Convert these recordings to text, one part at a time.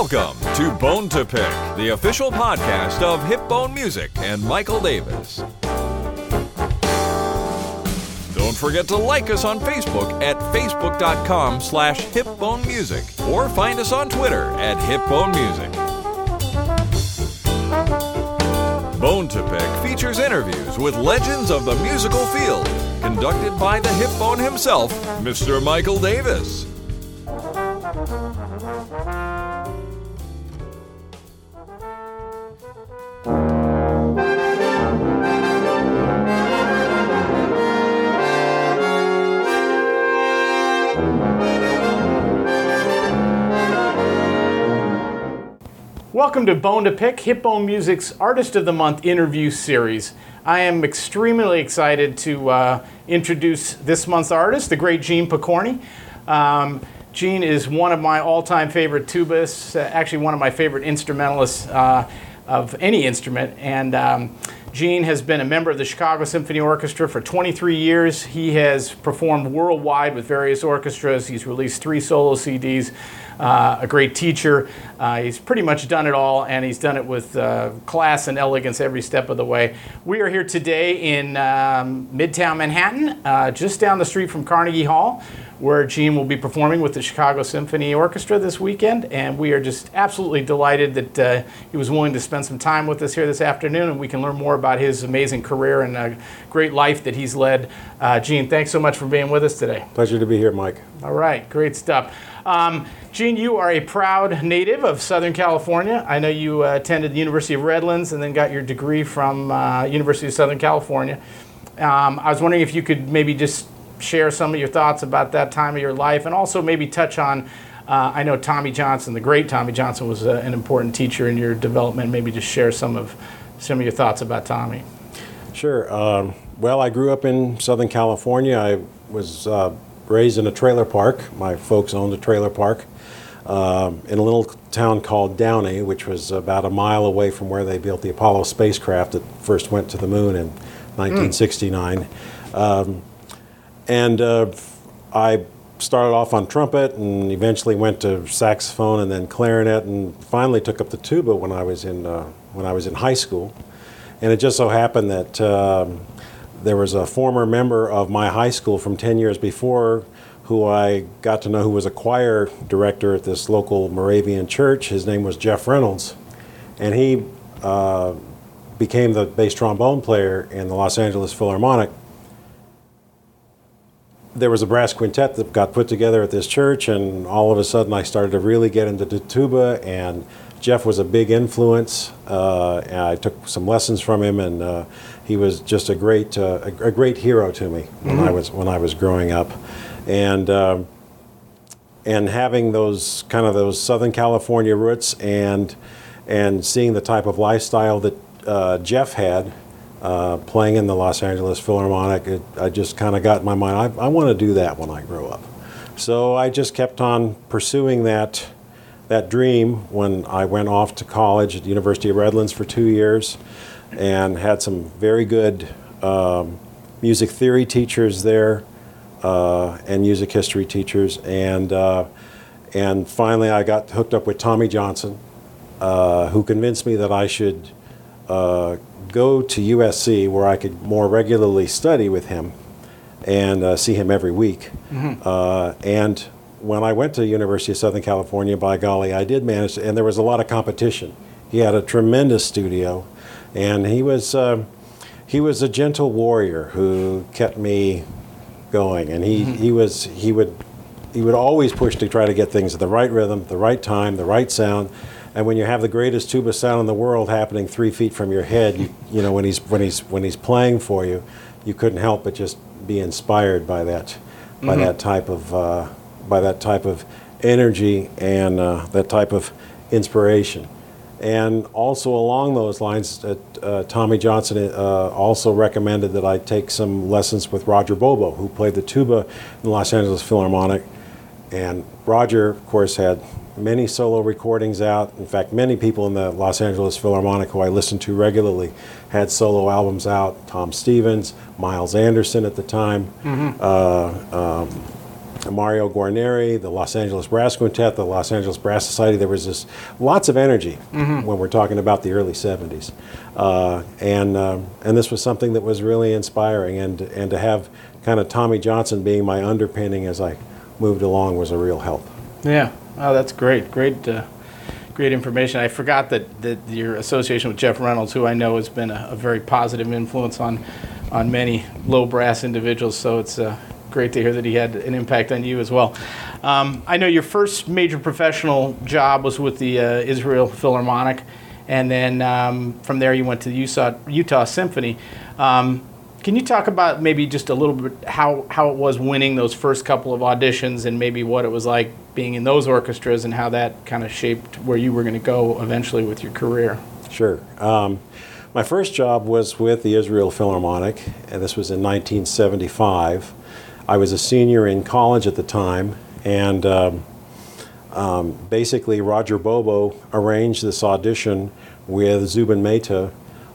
Welcome to Bone to Pick, the official podcast of Hip Bone Music and Michael Davis. Don't forget to like us on Facebook at facebook.com slash hipbonemusic or find us on Twitter at hipbonemusic. Bone to Pick features interviews with legends of the musical field, conducted by the hip bone himself, Mr. Michael Davis. Welcome to Bone to Pick, Hip Bone Music's Artist of the Month interview series. I am extremely excited to uh, introduce this month's artist, the great Gene Pokorny. Um, Gene is one of my all-time favorite tubists, uh, actually one of my favorite instrumentalists uh, of any instrument, and um, Gene has been a member of the Chicago Symphony Orchestra for 23 years. He has performed worldwide with various orchestras. He's released three solo CDs. Uh, a great teacher. Uh, he's pretty much done it all, and he's done it with uh, class and elegance every step of the way. We are here today in um, Midtown Manhattan, uh, just down the street from Carnegie Hall, where Gene will be performing with the Chicago Symphony Orchestra this weekend. And we are just absolutely delighted that uh, he was willing to spend some time with us here this afternoon, and we can learn more about his amazing career and a great life that he's led. Uh, Gene, thanks so much for being with us today. Pleasure to be here, Mike. All right, great stuff. Um, Gene, you are a proud native of Southern California. I know you uh, attended the University of Redlands and then got your degree from uh, University of Southern California. Um, I was wondering if you could maybe just share some of your thoughts about that time of your life and also maybe touch on. Uh, I know Tommy Johnson, the great Tommy Johnson, was uh, an important teacher in your development. Maybe just share some of some of your thoughts about Tommy. Sure. Um, well, I grew up in Southern California. I was uh, raised in a trailer park. My folks owned a trailer park um, in a little town called Downey, which was about a mile away from where they built the Apollo spacecraft that first went to the moon in 1969. Mm. Um, and uh, I started off on trumpet and eventually went to saxophone and then clarinet and finally took up the tuba when I was in uh, when I was in high school. And it just so happened that um, there was a former member of my high school from 10 years before who I got to know who was a choir director at this local Moravian church. His name was Jeff Reynolds. And he uh, became the bass trombone player in the Los Angeles Philharmonic. There was a brass quintet that got put together at this church, and all of a sudden I started to really get into the tuba, and Jeff was a big influence. Uh, I took some lessons from him, and uh, he was just a great, uh, a, a, great hero to me when mm-hmm. I was when I was growing up, and um, and having those kind of those Southern California roots, and and seeing the type of lifestyle that uh, Jeff had. Uh, playing in the Los Angeles Philharmonic, it, I just kind of got in my mind, I, I want to do that when I grow up. So I just kept on pursuing that that dream when I went off to college at the University of Redlands for two years and had some very good um, music theory teachers there uh, and music history teachers. And, uh, and finally, I got hooked up with Tommy Johnson, uh, who convinced me that I should uh, go to USC where I could more regularly study with him and uh, see him every week. Mm-hmm. Uh, and when I went to University of Southern California, by golly, I did manage, to, and there was a lot of competition. He had a tremendous studio, and he was uh, he was a gentle warrior who kept me going, and he, he was he would he would always push to try to get things at the right rhythm, the right time, the right sound. And when you have the greatest tuba sound in the world happening three feet from your head, you, you know when he's when he's when he's playing for you, you couldn't help but just be inspired by that by mm-hmm. that type of uh, by that type of energy and uh, that type of inspiration. And also along those lines, uh, uh, Tommy Johnson uh, also recommended that I take some lessons with Roger Bobo, who played the tuba in the Los Angeles Philharmonic. And Roger, of course, had many solo recordings out. In fact, many people in the Los Angeles Philharmonic who I listened to regularly had solo albums out. Tom Stevens, Miles Anderson at the time. Mm-hmm. Uh, um, Mario Guarneri, the Los Angeles Brass Quintet, the Los Angeles Brass Society. There was this lots of energy when we're talking about the early 70s. Uh, and, um, and this was something that was really inspiring. And, and to have kind of Tommy Johnson being my underpinning as I moved along was a real help. Yeah. Oh, that's great. Great. Uh, great information. I forgot that, that your association with Jeff Reynolds, who I know has been a, a very positive influence on on many low brass individuals. So it's uh, great to hear that he had an impact on you as well. Um, I know your first major professional job was with the uh, Israel Philharmonic, and then um, from there you went to the Utah, Utah Symphony. Um, can you talk about maybe just a little bit how, how it was winning those first couple of auditions and maybe what it was like being in those orchestras and how that kind of shaped where you were going to go eventually with your career? Sure. Um, my first job was with the Israel Philharmonic, and this was in 1975. I was a senior in college at the time, and um, um, basically Roger Bobo arranged this audition with Zubin Mehta,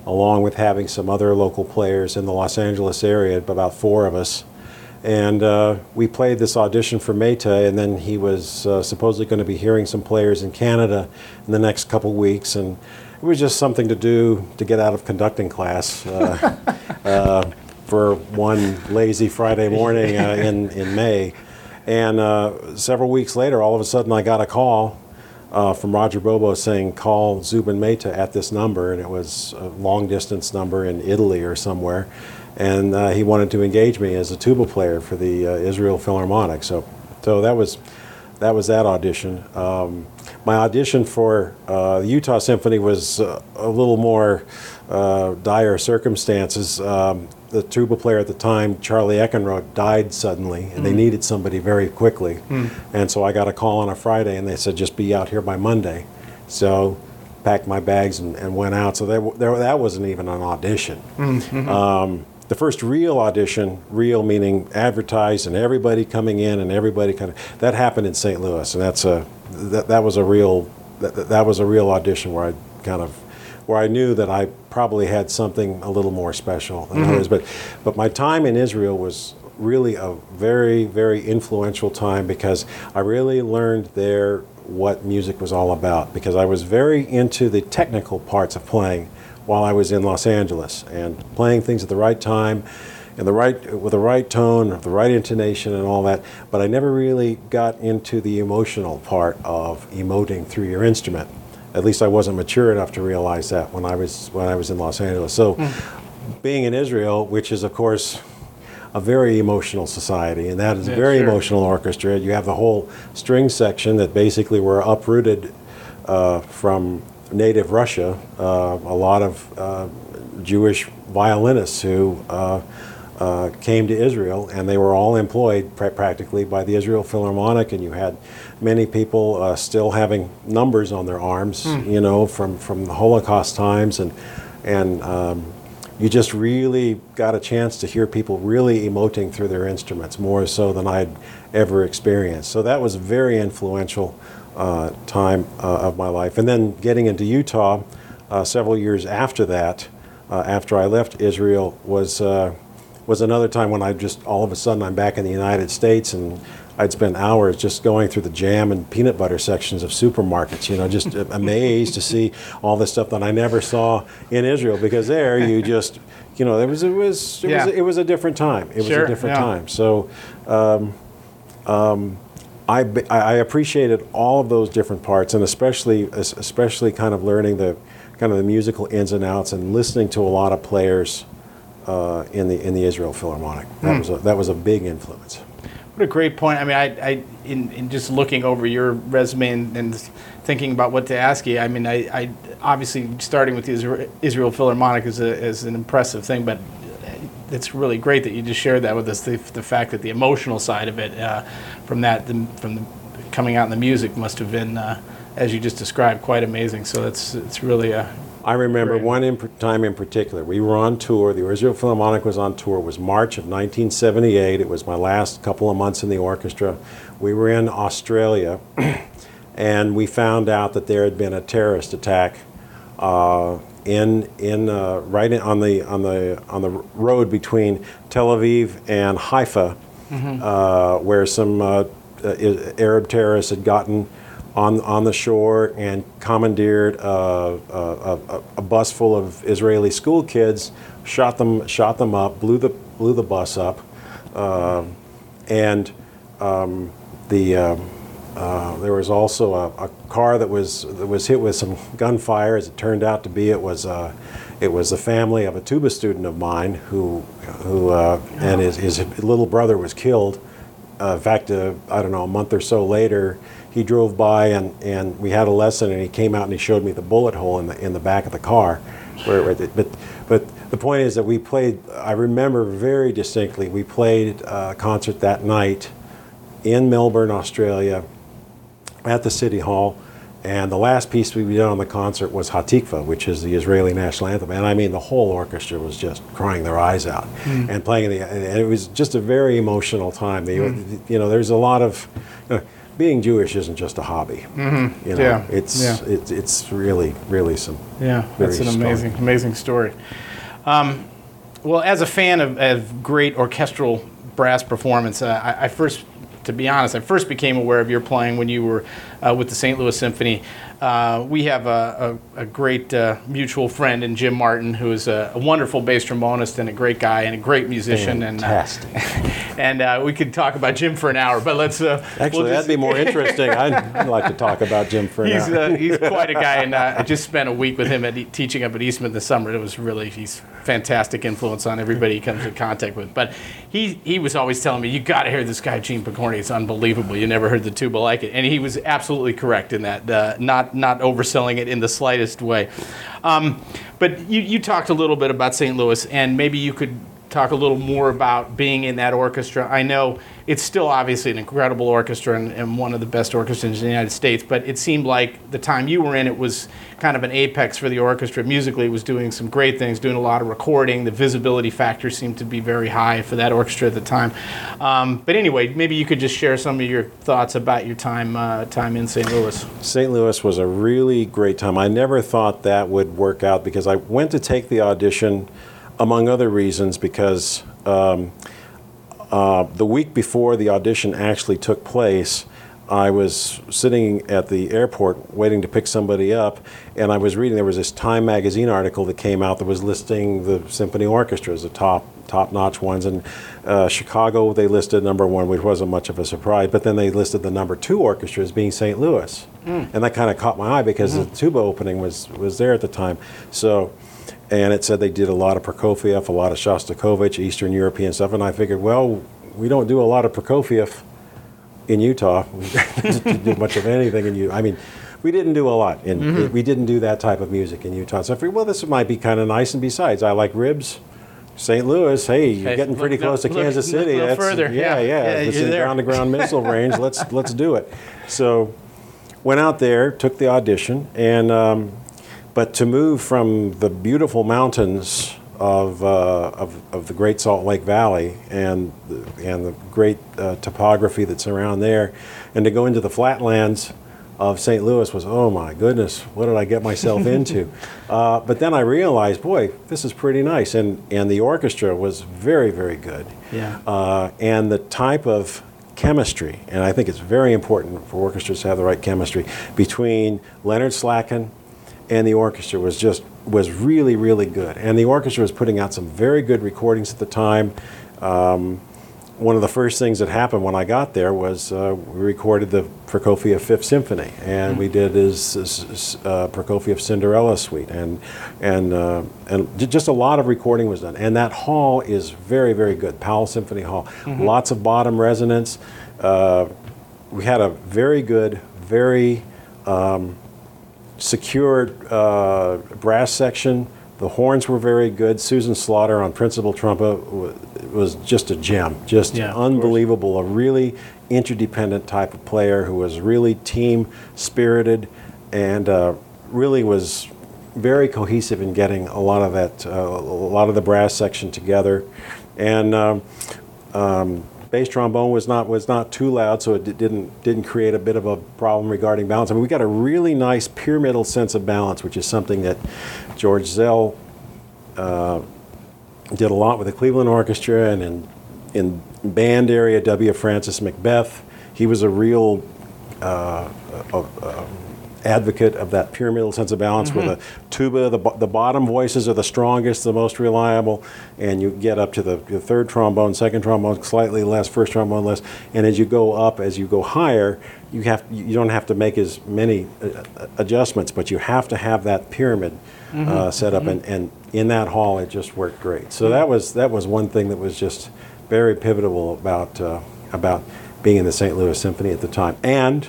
along with having some other local players in the Los Angeles area, about four of us. And uh, we played this audition for Mehta, and then he was uh, supposedly going to be hearing some players in Canada in the next couple weeks. And it was just something to do to get out of conducting class uh, uh, for one lazy Friday morning uh, in, in May. And uh, several weeks later, all of a sudden, I got a call uh, from Roger Bobo saying, call Zubin Mehta at this number. And it was a long distance number in Italy or somewhere. And uh, he wanted to engage me as a tuba player for the uh, Israel Philharmonic. So, so that was that was that audition. Um, my audition for uh, the Utah Symphony was uh, a little more uh, dire circumstances. Um, the tuba player at the time, Charlie Eckenroth, died suddenly, and they mm. needed somebody very quickly. Mm. And so I got a call on a Friday, and they said, just be out here by Monday. So packed my bags and, and went out. So that, there, that wasn't even an audition. Mm-hmm. Um, the first real audition, real meaning advertised and everybody coming in and everybody kind of that happened in St. Louis, and that's a that, that was a real that, that was a real audition where I kind of where I knew that I probably had something a little more special than mm-hmm. others. But but my time in Israel was really a very very influential time because I really learned there what music was all about because I was very into the technical parts of playing while I was in Los Angeles and playing things at the right time and the right with the right tone, the right intonation and all that, but I never really got into the emotional part of emoting through your instrument. At least I wasn't mature enough to realize that when I was when I was in Los Angeles. So being in Israel, which is of course a very emotional society, and that is a very sure. emotional orchestra. You have the whole string section that basically were uprooted uh, from native Russia. Uh, a lot of uh, Jewish violinists who uh, uh, came to Israel, and they were all employed pra- practically by the Israel Philharmonic, and you had many people uh, still having numbers on their arms, you know, from, from the Holocaust times, and and um, you just really got a chance to hear people really emoting through their instruments more so than I'd ever experienced. So that was a very influential uh, time uh, of my life. And then getting into Utah uh, several years after that, uh, after I left Israel, was uh, was another time when I just all of a sudden I'm back in the United States and I'd spend hours just going through the jam and peanut butter sections of supermarkets, you know, just amazed to see all this stuff that I never saw in Israel because there you just, you know, it was it was it, Yeah. was, it was a different time. It was a different yeah. time. So um, um, I, I appreciated all of those different parts, and especially especially kind of learning the kind of the musical ins and outs and listening to a lot of players uh, in the in the Israel Philharmonic. That Hmm. was a, that was a big influence. What a great point. I mean, I, I in, in just looking over your resume and, and thinking about what to ask you, I mean, I, I obviously starting with the Israel Philharmonic is, a, is an impressive thing, but it's really great that you just shared that with us. The, the fact that the emotional side of it, uh, from that, the, from the coming out in the music, must have been, uh, as you just described, quite amazing. So that's it's really a I remember Right. one in, time in particular. We were on tour. The Israel Philharmonic was on tour. It was March of 1978. It was my last couple of months in the orchestra. We were in Australia, and we found out that there had been a terrorist attack uh, in in uh, right in, on the on the on the road between Tel Aviv and Haifa, uh, where some uh, uh, Arab terrorists had gotten on on the shore and commandeered a, a, a bus full of Israeli school kids, shot them shot them up, blew the blew the bus up, uh, and um, the um, uh, there was also a, a, car that was that was hit with some gunfire. As it turned out to be, it was uh, it was the family of a tuba student of mine who who uh, and his, his little brother was killed. Uh, in fact, uh, I don't know, a month or so later, he drove by and, and we had a lesson, and he came out and he showed me the bullet hole in the in the back of the car. Where, but but the point is that we played. I remember very distinctly. We played a concert that night in Melbourne, Australia, at the City Hall. And the last piece we did on the concert was Hatikva, which is the Israeli national anthem. And I mean, the whole orchestra was just crying their eyes out mm. and playing the. And it was just a very emotional time. The, mm. You know, there's a lot of. You know, being Jewish isn't just a hobby. Mm-hmm. You know, yeah. It's, yeah. it's it's really really some. Yeah, that's an amazing strong. amazing story. Um, well, as a fan of, of great orchestral brass performance, uh, I, I, first, to be honest, I first became aware of your playing when you were uh, with the St. Louis Symphony. Uh, we have a, a, a great uh, mutual friend in Jim Martin, who is a, a, wonderful bass trombonist and a great guy and a great musician. Fantastic. And, and uh, we could talk about Jim for an hour, but let's. Uh, Actually, we'll that'd be more interesting. I'd, I'd, like to talk about Jim for an he's, hour. Uh, he's quite a guy, and I just spent a week with him at, teaching up at Eastman this summer. It was really he's fantastic influence on everybody he comes in contact with. But he he was always telling me, "You got to hear this guy Gene Pokorny. It's unbelievable. You never heard the tuba like it." And he was absolutely correct in that. not not overselling it in the slightest way. Um, but you, you talked a little bit about St. Louis, and maybe you could talk a little more about being in that orchestra. I know it's still obviously an incredible orchestra and, and, one of the best orchestras in the United States, but it seemed like the time you were in it was kind of an apex for the orchestra. Musically, it was doing some great things, doing a lot of recording. The visibility factor seemed to be very high for that orchestra at the time. Um, but anyway, maybe you could just share some of your thoughts about your time uh, time in St. Louis. St. Louis was a really great time. I never thought that would work out because I went to take the audition among other reasons, because um, uh, the week before the audition actually took place, I was sitting at the airport waiting to pick somebody up, and I was reading. There was this Time magazine article that came out that was listing the symphony orchestras, the top top-notch ones. And uh, Chicago, they listed number one, which wasn't much of a surprise. But then they listed the number two orchestra as being St. Louis, mm. and that kind of caught my eye because mm. the tuba opening was was there at the time. So and it said they did a lot of Prokofiev, a lot of Shostakovich, Eastern European stuff, and I figured, well, we don't do a lot of Prokofiev in Utah. We didn't do much of anything in Utah. I mean, we didn't do a lot, and mm-hmm. we didn't do that type of music in Utah. So I figured, well, this might be kind of nice. And besides, I like ribs. St. Louis, hey, you're getting pretty look, close to look, Kansas look, City. That's, further. Yeah, yeah, yeah. it's in ground-to-ground missile range. Let's let's do it. So, went out there, took the audition, and um, but to move from the beautiful mountains of, uh, of, of, the Great Salt Lake Valley and, and the great uh, topography that's around there, and to go into the flatlands of St. Louis was, oh my goodness, what did I get myself into? uh, but then I realized, boy, this is pretty nice. And, and the orchestra was very, very good. Yeah. Uh, and the type of chemistry, and I think it's very important for orchestras to have the right chemistry between Leonard Slatkin and the orchestra was just was really really good and the orchestra was putting out some very good recordings at the time um, one of the first things that happened when I got there was uh, we recorded the Prokofiev Fifth Symphony, and we did his, his uh, Prokofiev Cinderella Suite, and and uh, and just a lot of recording was done. And that hall is very very good, Powell Symphony Hall. Mm-hmm. Lots of bottom resonance. Uh, we had a very good, very um, secured uh, brass section. The horns were very good. Susan Slaughter on principal trumpet was just a gem, just yeah, unbelievable. A really interdependent type of player who was really team spirited and uh, really was very cohesive in getting a lot of that, uh, a lot of the brass section together. And um, um, bass trombone was not was not too loud, so it didn't didn't create a bit of a problem regarding balance. I mean, we got a really nice pyramidal sense of balance, which is something that George Szell uh, did a lot with the Cleveland Orchestra, and in in band area, W. Francis McBeth. He was a real uh, uh, uh, advocate of that pyramidal sense of balance where the tuba, the, the bottom voices are the strongest, the most reliable, and you get up to the, the third trombone, second trombone slightly less, first trombone less, and as you go up, as you go higher, you have you don't have to make as many uh, adjustments, but you have to have that pyramid uh, set up, and, and in that hall it just worked great. So that was that was one thing that was just very pivotal about uh, about being in the St. Louis Symphony at the time, and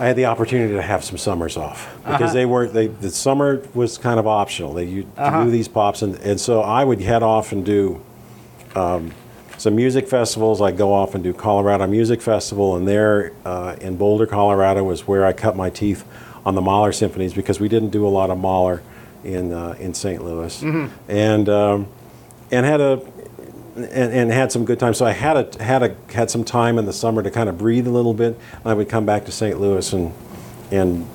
I had the opportunity to have some summers off because they were they the summer was kind of optional. They you do these pops and, and so I would head off and do um, some music festivals. I'd go off and do Colorado Music Festival, and there uh, in Boulder, Colorado, was where I cut my teeth on the Mahler symphonies because we didn't do a lot of Mahler in uh, in St. Louis, and um, and had a and, and had some good time. So I had a had a had some time in the summer to kind of breathe a little bit. And I would come back to St. Louis and and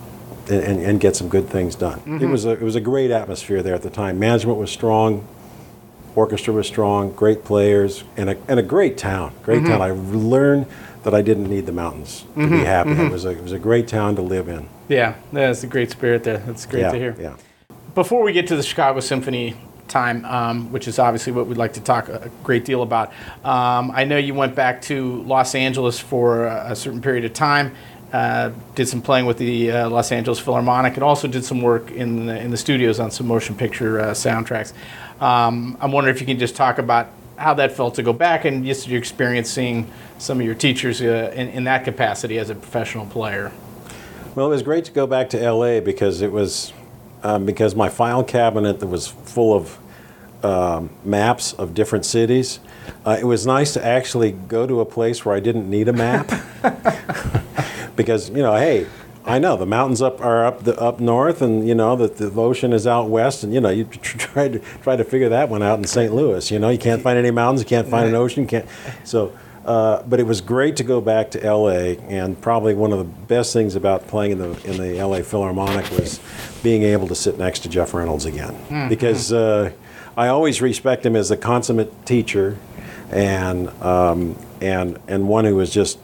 and, and get some good things done. It mm-hmm. was a it was a great atmosphere there at the time. Management was strong, orchestra was strong, great players, and a and a great town. Great mm-hmm. town. I learned that I didn't need the mountains to be mm-hmm. happy. It was a it was a great town to live in. Yeah, that's a great spirit there. That's great yeah, to hear. Yeah. Before we get to the Chicago Symphony time, um, which is obviously what we'd like to talk a great deal about, um, I know you went back to Los Angeles for a, certain period of time. Uh, did some playing with the uh, Los Angeles Philharmonic, and also did some work in the, in the studios on some motion picture uh, soundtracks. Um, I'm wondering if you can just talk about how that felt to go back and just your experience seeing some of your teachers uh, in, in that capacity as a professional player. Well, it was great to go back to LA because it was um, because my file cabinet that was full of um, maps of different cities. Uh, it was nice to actually go to a place where I didn't need a map because you know, hey, I know the mountains up are up the up north, and you know that the ocean is out west, and you know you tr- try to try to figure that one out in St. Louis. You know, you can't find any mountains, you can't find an ocean, can't so. Uh, but it was great to go back to LA, and probably one of the best things about playing in the in the LA Philharmonic was being able to sit next to Jeff Reynolds again, because uh, I always respect him as a consummate teacher, and um, and and one who is just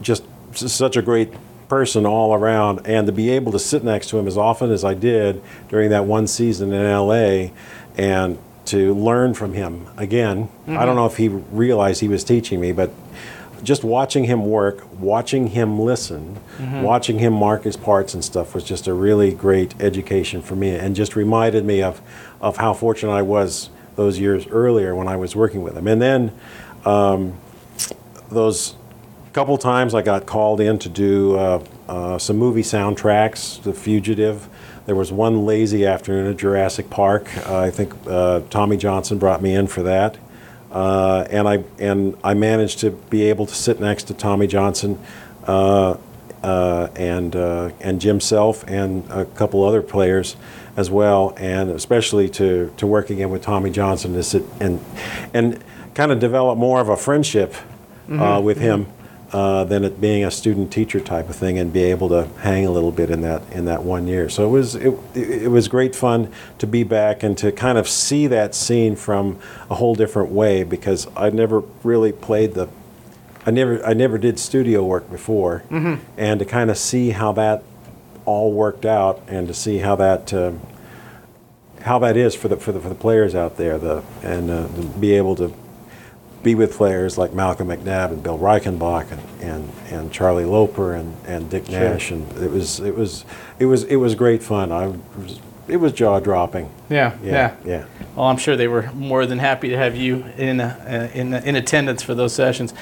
just such a great person all around and to be able to sit next to him as often as I did during that one season in LA and to learn from him again. I don't know if he realized he was teaching me, but just watching him work, watching him listen, watching him mark his parts and stuff was just a really great education for me and just reminded me of, of how fortunate I was those years earlier when I was working with him. And then um, those couple times I got called in to do uh, uh, some movie soundtracks, The Fugitive. There was one lazy afternoon at Jurassic Park. Uh, I think uh, Tommy Johnson brought me in for that. Uh, and I and I managed to be able to sit next to Tommy Johnson uh, uh, and uh, and Jim Self and a couple other players as well, and especially to to work again with Tommy Johnson to sit and and kind of develop more of a friendship uh, with him uh, than it being a student teacher type of thing, and be able to hang a little bit in that in that one year. So it was it, it was great fun to be back and to kind of see that scene from a whole different way because I never really played the I never I never did studio work before, and to kind of see how that all worked out and to see how that um, how that is for the for the for the players out there the and uh, to be able to be with players like Malcolm McNabb and Bill Reichenbach and, and, and Charlie Loper and, and Dick Nash and it was it was it was it was great fun. I was, it was jaw dropping. Yeah, Yeah, yeah, yeah. Well, I'm sure they were more than happy to have you in uh, in in attendance for those sessions.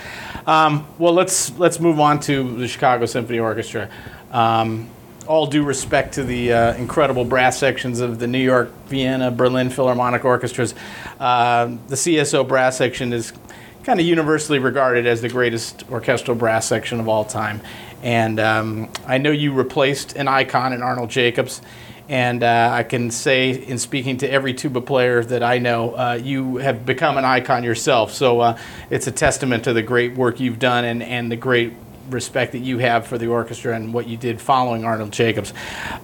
Um, well, let's let's move on to the Chicago Symphony Orchestra. Um, all due respect to the uh, incredible brass sections of the New York, Vienna, Berlin Philharmonic orchestras, uh, the CSO brass section is kind of universally regarded as the greatest orchestral brass section of all time. And um, I know you replaced an icon in Arnold Jacobs. And uh, I can say, in speaking to every tuba player that I know, uh, you have become an icon yourself. So uh, it's a testament to the great work you've done and, and the great respect that you have for the orchestra and what you did following Arnold Jacobs.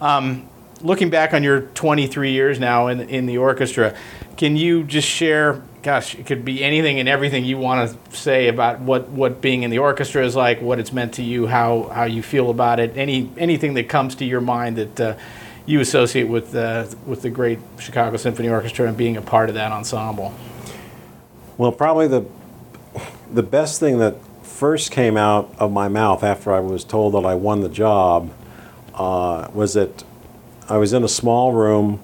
Um, looking back on your 23 years now in, in the orchestra, can you just share gosh, it could be anything and everything you want to say about what, what being in the orchestra is like, what it's meant to you, how, how you feel about it, any anything that comes to your mind that uh, you associate with uh, with the great Chicago Symphony Orchestra and being a part of that ensemble. Well, probably the the best thing that first came out of my mouth after I was told that I won the job uh, was that I was in a small room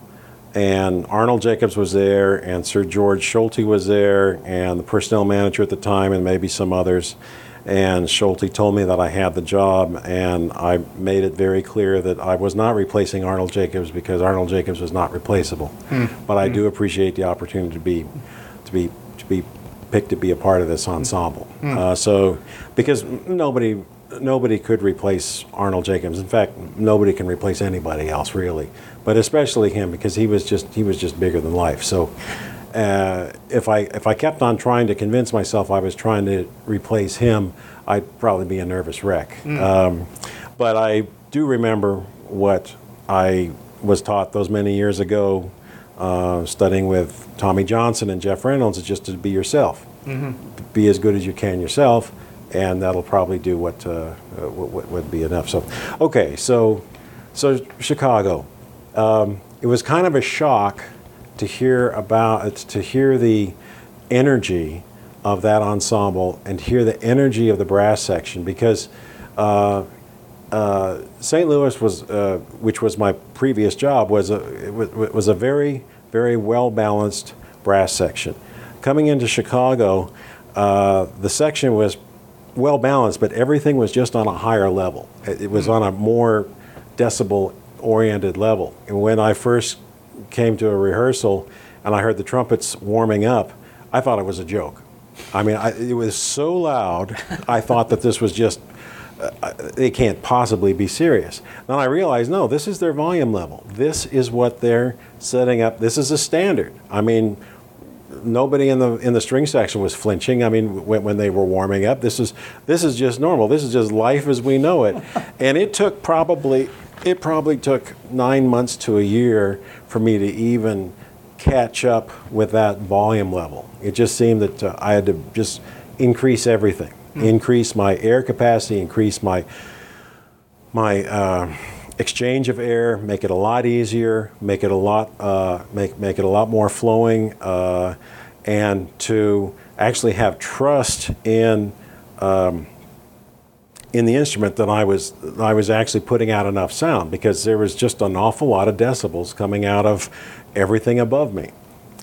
and Arnold Jacobs was there, and Sir George Solti was there, and the personnel manager at the time, and maybe some others. And Solti told me that I had the job, and I made it very clear that I was not replacing Arnold Jacobs because Arnold Jacobs was not replaceable. Hmm. But I do appreciate the opportunity to be, to be, to be picked to be a part of this ensemble. Uh, so, because nobody, nobody could replace Arnold Jacobs. In fact, nobody can replace anybody else really, but especially him because he was just he was just bigger than life. So. Uh, if I if I kept on trying to convince myself I was trying to replace him, I'd probably be a nervous wreck. Um, but I do remember what I was taught those many years ago, uh, studying with Tommy Johnson and Jeff Reynolds, is just to be yourself, be as good as you can yourself, and that'll probably do what uh, what, what would be enough. So, okay, so so Chicago, um, it was kind of a shock to hear about to hear the energy of that ensemble and hear the energy of the brass section because uh, uh, St. Louis was, uh, which was my previous job, was a it was, was a very very well balanced brass section. Coming into Chicago, uh, the section was well balanced, but everything was just on a higher level. It, it was on a more decibel oriented level. And when I first came to a rehearsal and I heard the trumpets warming up, I thought it was a joke. I mean, I, it was so loud, I thought that this was just, uh, they can't possibly be serious. Then I realized, no, this is their volume level. This is what they're setting up. This is a standard. I mean, nobody in the in the string section was flinching. I mean, when, when they were warming up, this is this is just normal. This is just life as we know it. and it took probably it probably took nine months to a year for me to even catch up with that volume level. It just seemed that uh, I had to just increase everything, increase my air capacity, increase my my uh, exchange of air, make it a lot easier, make it a lot uh, make make it a lot more flowing, uh, and to actually have trust in um, in the instrument that I was I was actually putting out enough sound because there was just an awful lot of decibels coming out of everything above me,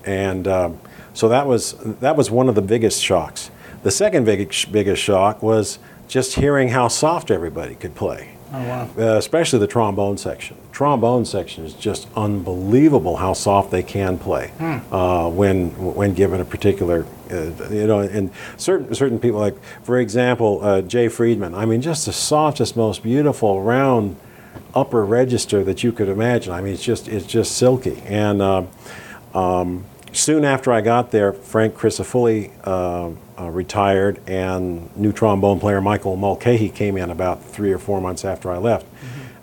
and um, so that was that was one of the biggest shocks. The second big, biggest shock was just hearing how soft everybody could play. Oh wow! Uh, especially the trombone section. The trombone section is just unbelievable how soft they can play uh, when when given a particular, uh, you know, and certain certain people like, for example, uh, Jay Friedman. I mean, just the softest, most beautiful round upper register that you could imagine. I mean, it's just it's just silky. And uh, um, soon after I got there, Frank Crisafulli uh, retired, and new trombone player Michael Mulcahy came in about three or four months after I left.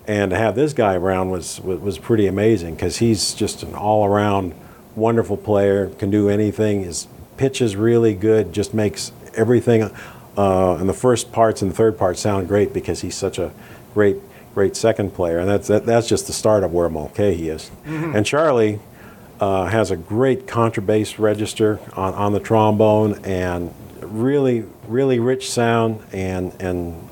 And to have this guy around was was, was pretty amazing because he's just an all-around wonderful player. Can do anything. His pitch is really good. Just makes everything. Uh, and the first parts and the third part sound great because he's such a great great second player. And that's that, that's just the start of where Mulcahy is. And Charlie uh, has a great contrabass register on, on the trombone and really really rich sound and and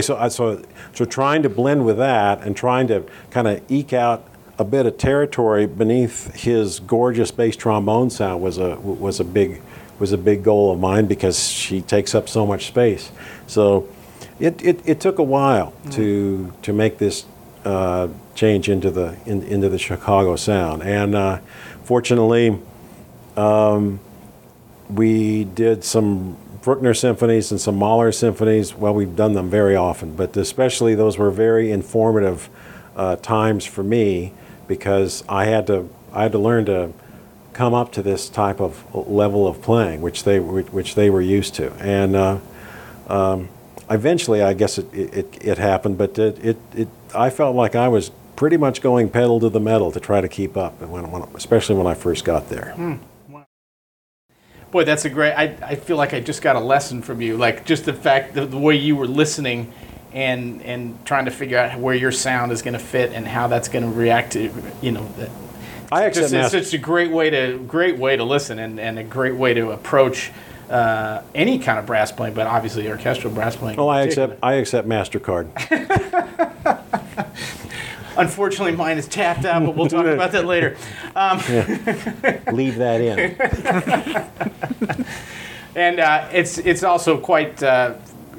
so so so trying to blend with that and trying to kind of eke out a bit of territory beneath his gorgeous bass trombone sound was a was a big was a big goal of mine because she takes up so much space. So it, it, it took a while to to make this uh, change into the in, into the Chicago sound. And uh, fortunately um, we did some Bruckner symphonies and some Mahler symphonies. Well, we've done them very often, but especially those were very informative uh, times for me because I had to I had to learn to come up to this type of level of playing, which they which they were used to, and uh, um, eventually, I guess it, it, it happened. But it, it, it I felt like I was pretty much going pedal to the metal to try to keep up, when, when, especially when I first got there. Boy, that's a great. I, I feel like I just got a lesson from you. Like just the fact that the way you were listening and and trying to figure out where your sound is going to fit and how that's going to react to you know. That, I accept just, it's such a great way to great way to listen and, and a great way to approach uh, any kind of brass playing, but obviously orchestral brass playing. in Well, I accept I accept Mastercard. Unfortunately, mine is tapped out, but we'll talk about that later. Leave that in. And uh, it's it's also quite uh,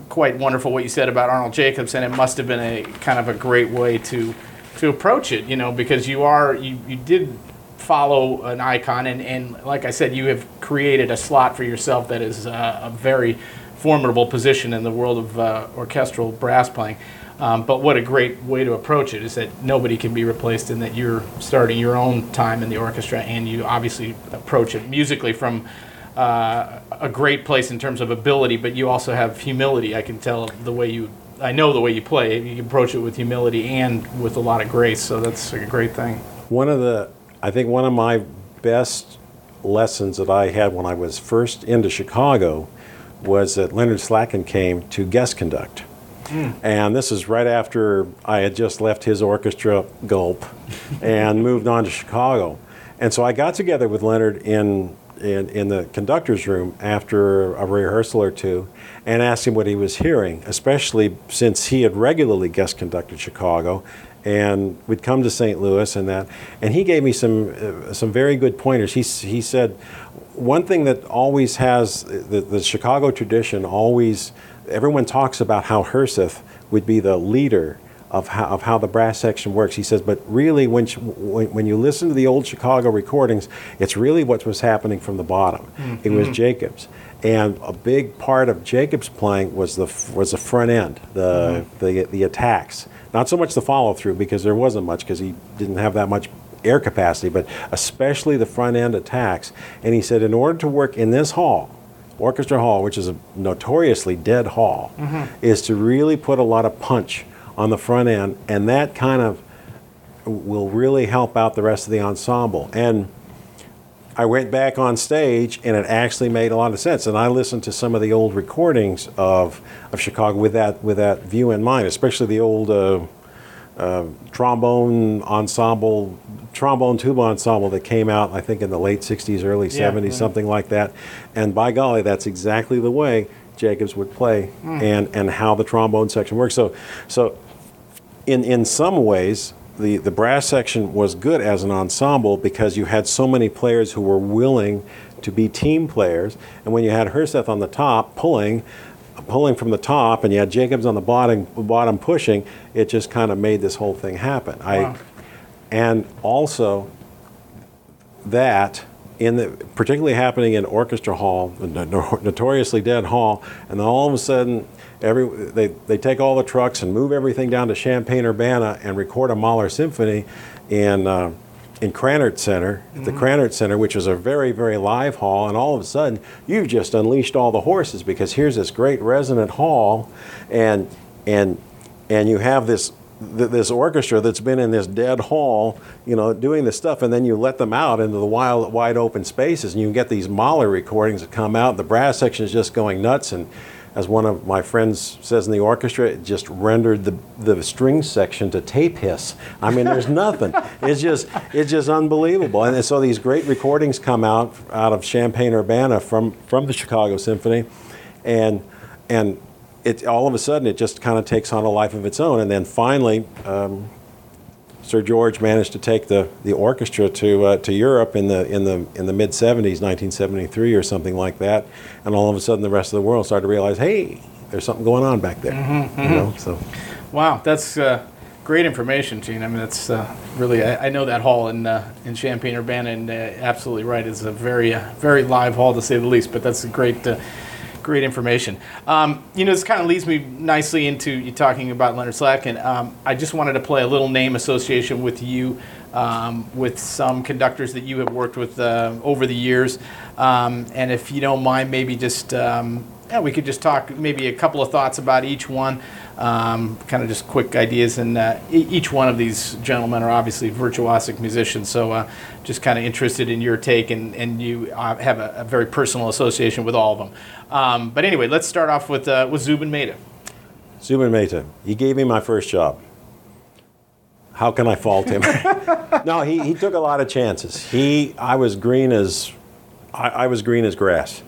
quite wonderful what you said about Arnold Jacobs, and it must have been a kind of a great way to to approach it, you know, because you are you, you did follow an icon, and, and like I said, you have created a slot for yourself that is uh, a very formidable position in the world of uh, orchestral brass playing. Um, but what a great way to approach it is that nobody can be replaced, and that you're starting your own time in the orchestra, and you obviously approach it musically from uh, a great place in terms of ability, but you also have humility. I can tell the way you, I know the way you play. You approach it with humility and with a lot of grace, so that's a great thing. One of the, I think one of my best lessons that I had when I was first into Chicago was that Leonard Slatkin came to guest conduct. And this is right after I had just left his orchestra, Gulp, and moved on to Chicago. And so I got together with Leonard in, in, in the conductor's room after a rehearsal or two and asked him what he was hearing, especially since he had regularly guest conducted Chicago and we'd come to St. Louis and that. And he gave me some uh, some very good pointers. He he said one thing that always has the, the Chicago tradition always everyone talks about how Herseth would be the leader of how, of how the brass section works. He says, but really, when, sh- when, when you listen to the old Chicago recordings, it's really what was happening from the bottom. It was mm-hmm. Jacobs. And a big part of Jacobs' playing was the, was the front end, the, mm-hmm. the, the attacks. Not so much the follow through, because there wasn't much, because he didn't have that much air capacity, but especially the front end attacks. And he said, in order to work in this hall, Orchestra Hall, which is a notoriously dead hall, is to really put a lot of punch on the front end, and that kind of will really help out the rest of the ensemble. And I went back on stage, and it actually made a lot of sense. And I listened to some of the old recordings of, of Chicago with that with that view in mind, especially the old. Uh, uh, trombone ensemble, trombone tuba ensemble that came out, I think, in the late 60s, early Yeah, 70s, right. something like that. And by golly, that's exactly the way Jacobs would play Hmm. and, and how the trombone section works. So, so in, in some ways, the, the brass section was good as an ensemble because you had so many players who were willing to be team players. And when you had Herseth on the top pulling, pulling from the top, and you had Jacobs on the bottom, bottom pushing, it just kind of made this whole thing happen. Wow. I, and also that in the particularly happening in orchestra hall, the notoriously dead hall, and then all of a sudden, every they, they take all the trucks and move everything down to Champaign Urbana and record a Mahler symphony in uh, in Krannert Center, at the mm-hmm. Krannert Center, which is a very very live hall, and all of a sudden you've just unleashed all the horses because here's this great resonant hall, and and and you have this th- this orchestra that's been in this dead hall, you know, doing this stuff, and then you let them out into the wild, wide open spaces, and you get these Mahler recordings that come out. And The brass section is just going nuts, and as one of my friends says in the orchestra, it just rendered the the string section to tape hiss. I mean, there's nothing. It's just it's just unbelievable. And so these great recordings come out out of Champaign Urbana from from the Chicago Symphony, and and it all of a sudden it just kind of takes on a life of its own. And then finally, um, Sir George managed to take the, the orchestra to uh, to Europe in the in the in the mid 70s, 1973 or something like that. And all of a sudden, the rest of the world started to realize, hey, there's something going on back there. You know, so. Wow, that's uh, great information, Gene. I mean, that's uh, really, I, I know that hall in, uh, in Champaign Urbana, and uh, absolutely right. It's a very, uh, very live hall to say the least, but that's a great, uh, great information. Um, you know, this kind of leads me nicely into you talking about Leonard Slatkin. Um, I just wanted to play a little name association with you. Um, with some conductors that you have worked with uh, over the years, um, and if you don't mind, maybe just um, yeah, we could just talk maybe a couple of thoughts about each one, um, kind of just quick ideas. And uh, e- each one of these gentlemen are obviously virtuosic musicians, so uh, just kind of interested in your take, and, and you uh, have a, a very personal association with all of them. Um, but anyway, let's start off with, uh, with Zubin Mehta. Zubin Mehta, he gave me my first job. How can I fault him? no, he, he took a lot of chances. He, I was green as, I, I was green as grass.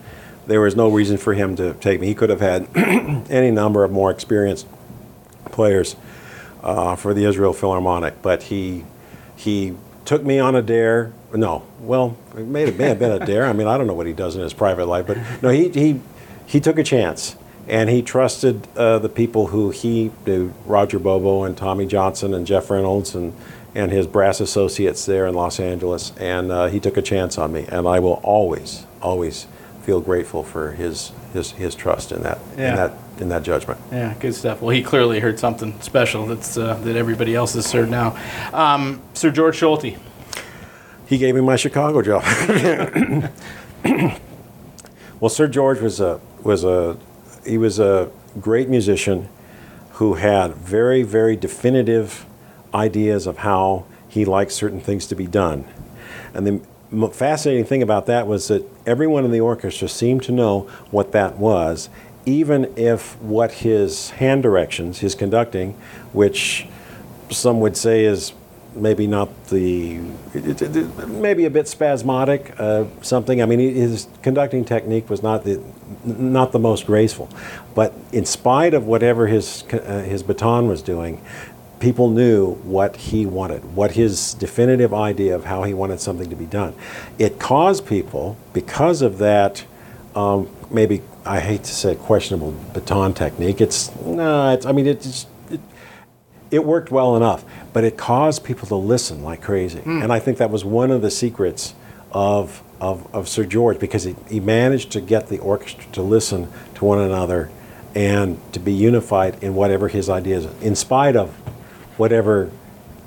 There was no reason for him to take me. He could have had any number of more experienced players uh, for the Israel Philharmonic, but he, he took me on a dare. No, well, it may have, may have been a dare. I mean, I don't know what he does in his private life, but no, he, he, he took a chance and he trusted uh, the people who he knew, Roger Bobo and Tommy Johnson and Jeff Reynolds and, and his brass associates there in Los Angeles. And uh, he took a chance on me, and I will always, always feel grateful for his his, his trust in that Yeah. in that in that judgment. Yeah, good stuff. Well, he clearly heard something special that's uh, that everybody else has heard now. Um, Sir George Solti. He gave me my Chicago job. well, Sir George was a was a he was a great musician who had very very definitive ideas of how he liked certain things to be done. And the fascinating thing about that was that everyone in the orchestra seemed to know what that was, even if what his hand directions, his conducting, which some would say is maybe not the maybe a bit spasmodic uh, something i mean his conducting technique was not the not the most graceful. But in spite of whatever his uh, his baton was doing people knew what he wanted what his definitive idea of how he wanted something to be done. It caused people because of that um, maybe i hate to say questionable baton technique it's no it's, i mean it's it worked well enough, but it caused people to listen like crazy. And I think that was one of the secrets of, of, of Sir George because he, he managed to get the orchestra to listen to one another and to be unified in whatever his ideas, in spite of whatever,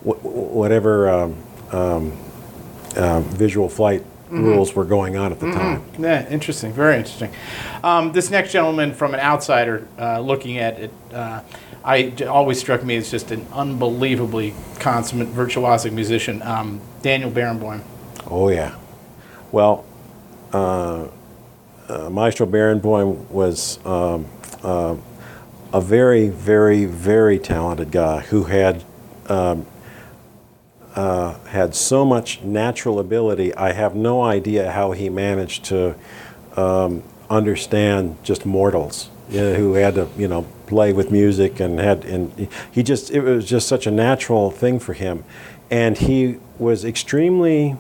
wh- whatever um, um, uh, visual flight rules were going on at the time. Yeah, interesting. Very interesting. Um, this next gentleman, from an outsider uh, looking at it, uh, I it always struck me as just an unbelievably consummate virtuosic musician, um, Daniel Barenboim. Oh yeah. Well, uh, uh, Maestro Barenboim was um, uh, a very, very, very talented guy who had um, uh, had so much natural ability. I have no idea how he managed to um, understand just mortals you know, who had to, you know, play with music and had and he just it was just such a natural thing for him, and he was extremely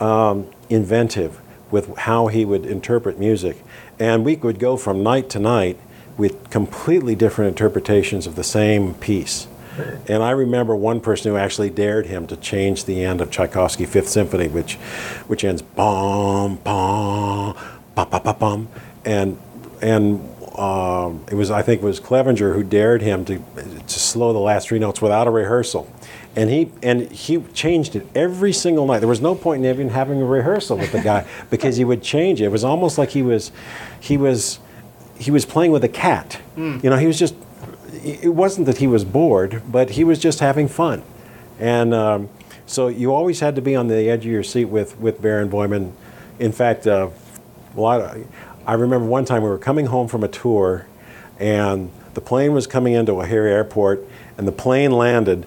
um, inventive with how he would interpret music, and we would go from night to night with completely different interpretations of the same piece. And I remember one person who actually dared him to change the end of Tchaikovsky Fifth Symphony, which, which ends bom bom ba ba ba bum, and and um, it was I think it was Clevenger who dared him to to slow the last three notes without a rehearsal, and he and he changed it every single night. There was no point in even having a rehearsal with the guy because he would change it. It was almost like he was he was he was playing with a cat. You know, he was just it wasn't that he was bored, but he was just having fun. And um, so you always had to be on the edge of your seat with, with Barenboim. In fact, uh, a lot of, I remember one time we were coming home from a tour, and the plane was coming into O'Hare Airport, and the plane landed,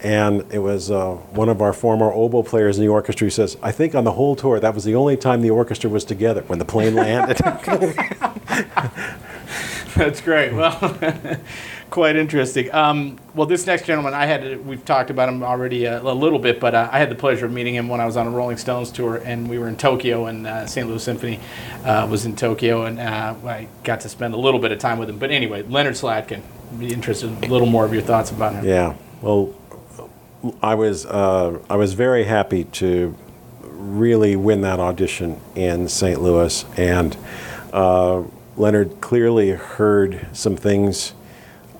and it was uh, one of our former oboe players in the orchestra who says, I think on the whole tour, that was the only time the orchestra was together, when the plane landed. That's great. Well, quite interesting. Um, well, this next gentleman, I had we've talked about him already a, a little bit, but uh, I had the pleasure of meeting him when I was on a Rolling Stones tour, and we were in Tokyo, and uh, St. Louis Symphony uh, was in Tokyo, and uh, I got to spend a little bit of time with him. But anyway, Leonard Slatkin. Be interested in a little more of your thoughts about him. Yeah. Well, I was uh, I was very happy to really win that audition in St. Louis, and uh, Leonard clearly heard some things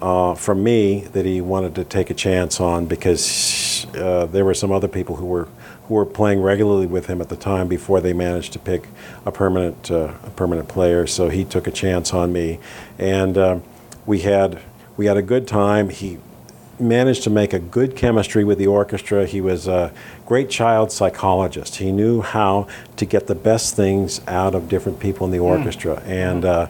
uh, from me that he wanted to take a chance on because uh, there were some other people who were who were playing regularly with him at the time before they managed to pick a permanent uh, a permanent player. So he took a chance on me, and uh, we had we had a good time. He managed to make a good chemistry with the orchestra. He was a great child psychologist. He knew how to get the best things out of different people in the orchestra, and uh,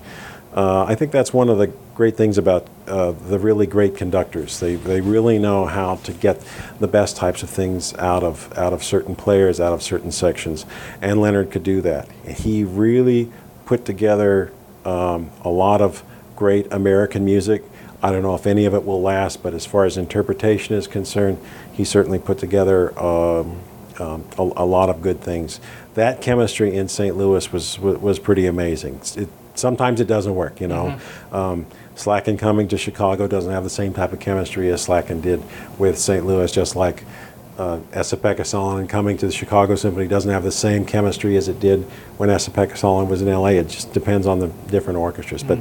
uh, I think that's one of the great things about uh, the really great conductors. They, they really know how to get the best types of things out of out of certain players, out of certain sections, and Leonard could do that. He really put together um, a lot of great American music. I don't know if any of it will last, but as far as interpretation is concerned, he certainly put together um, um, a, a, lot of good things. That chemistry in St. Louis was was pretty amazing. It, sometimes it doesn't work, you know. Mm-hmm. Um, Slatkin coming to Chicago doesn't have the same type of chemistry as Slatkin did with St. Louis, just like uh, Esa-Pekka coming to the Chicago Symphony doesn't have the same chemistry as it did when Esa-Pekka was in LA. It just depends on the different orchestras. Mm. But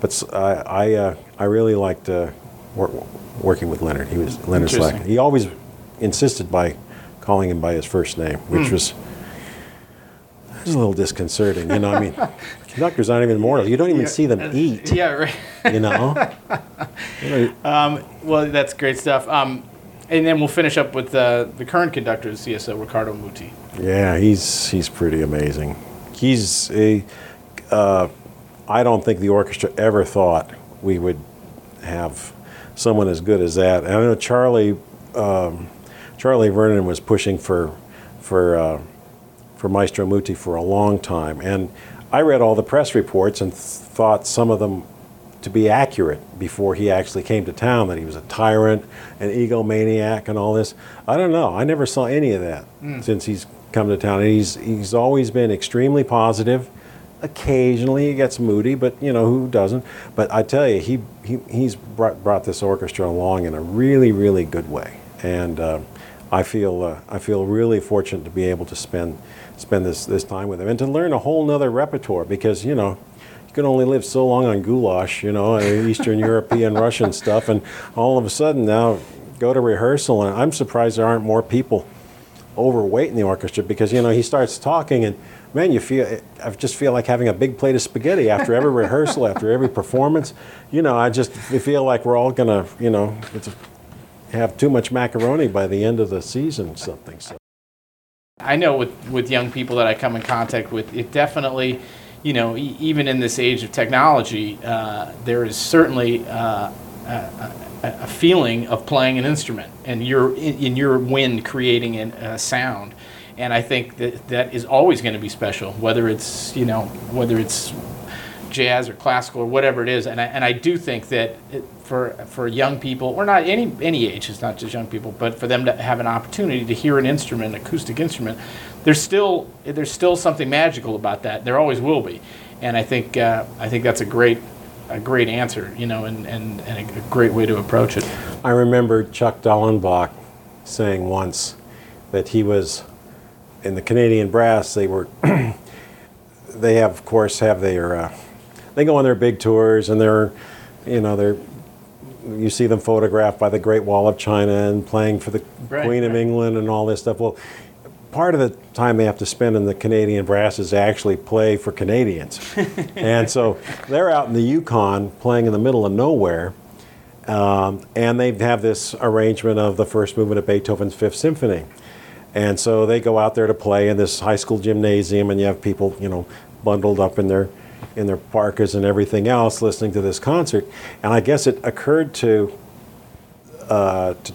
but I I, uh, I really liked uh, wor- working with Leonard. He was Leonard Slatkin. He always insisted by calling him by his first name, which mm. was was a little disconcerting. You know, I mean, conductors aren't even mortal. You don't even yeah, see them eat. Yeah, right. You know. um, well, that's great stuff. Um, and then we'll finish up with uh, the current conductor of CSO, Riccardo Muti. Yeah, he's he's pretty amazing. He's a. Uh, I don't think the orchestra ever thought we would have someone as good as that. And I know Charlie um, Charlie Vernon was pushing for for uh, for Maestro Muti for a long time. And I read all the press reports and th- thought some of them to be accurate before he actually came to town that he was a tyrant, an egomaniac, and all this. I don't know. I never saw any of that mm. since he's come to town. And he's, he's always been extremely positive. Occasionally he gets moody, but you know who doesn't. But I tell you, he, he he's brought, brought this orchestra along in a really really good way, and uh, I feel uh, I feel really fortunate to be able to spend spend this, this time with him and to learn a whole nother repertoire because, you know, you can only live so long on goulash, you know, Eastern European Russian stuff. And all of a sudden now go to rehearsal and I'm surprised there aren't more people overweight in the orchestra because, you know, he starts talking and man, you feel, I just feel like having a big plate of spaghetti after every rehearsal, after every performance. You know, I just feel like we're all going to, you know, have too much macaroni by the end of the season, something. So. I know with, with young people that I come in contact with, it definitely, you know, e- even in this age of technology, uh, there is certainly uh, a, a, feeling of playing an instrument and you're in, in your wind creating a sound. And I think that that is always going to be special, whether it's, you know, whether it's jazz or classical or whatever it is. And I, and I do think that it, for for young people, or not any any age, it's not just young people, but for them to have an opportunity to hear an instrument, acoustic instrument, there's still there's still something magical about that. There always will be, and I think uh, I think that's a great a great answer, you know, and, and, and a great way to approach it. I remember Chuck Daellenbach saying once that he was in the Canadian brass. They were they have of course have their uh, they go on their big tours and they're you know they're you see them photographed by the Great Wall of China and playing for the right, Queen of England and all this stuff. Well, part of the time they have to spend in the Canadian brass is actually play for Canadians. and so they're out in the Yukon playing in the middle of nowhere. Um, and they have this arrangement of the first movement of Beethoven's Fifth Symphony. And so they go out there to play in this high school gymnasium, and you have people, you know, bundled up in their in their parkas and everything else listening to this concert. And I guess it occurred to, uh, to,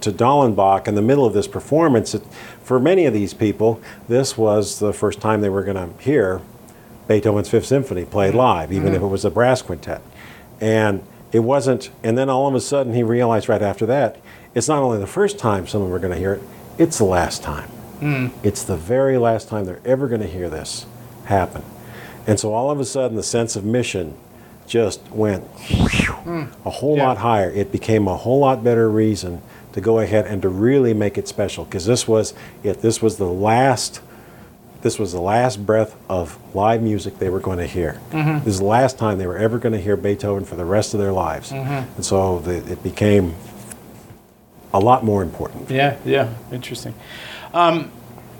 to Daellenbach in the middle of this performance that for many of these people, this was the first time they were going to hear Beethoven's Fifth Symphony played mm-hmm. live, even mm-hmm. if it was a brass quintet. And it wasn't, and then all of a sudden he realized right after that, it's not only the first time someone were going to hear it, it's the last time. Mm. It's the very last time they're ever going to hear this happen. And so all of a sudden, the sense of mission just went mm. a whole yeah. lot higher. It became a whole lot better reason to go ahead and to really make it special because this was if this was the last this was the last breath of live music they were going to hear. Mm-hmm. This is the last time they were ever going to hear Beethoven for the rest of their lives. Mm-hmm. And so the, it became a lot more important. Yeah, yeah, interesting. Um,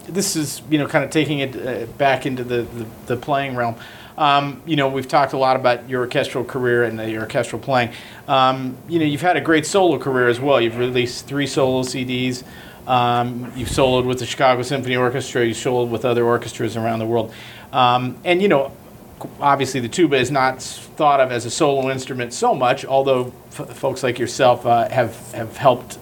this is you know kind of taking it uh, back into the, the, the playing realm. Um, you know, we've talked a lot about your orchestral career and your orchestral playing. Um, you know, you've had a great solo career as well. You've released three solo CDs. Um, you've soloed with the Chicago Symphony Orchestra. You've soloed with other orchestras around the world. Um, and you know, obviously the tuba is not thought of as a solo instrument so much, although f- folks like yourself uh, have have helped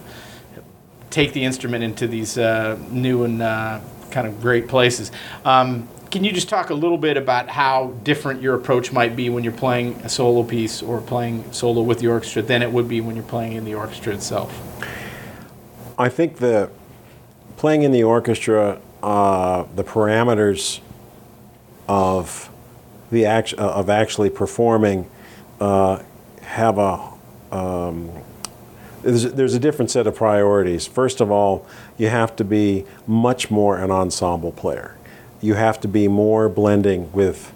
take the instrument into these uh, new and uh, kind of great places. Um, can you just talk a little bit about how different your approach might be when you're playing a solo piece or playing solo with the orchestra than it would be when you're playing in the orchestra itself? I think the playing in the orchestra, uh, the parameters of the act, uh, of actually performing uh, have a um, there's, there's a different set of priorities. First of all, you have to be much more an ensemble player. You have to be more blending with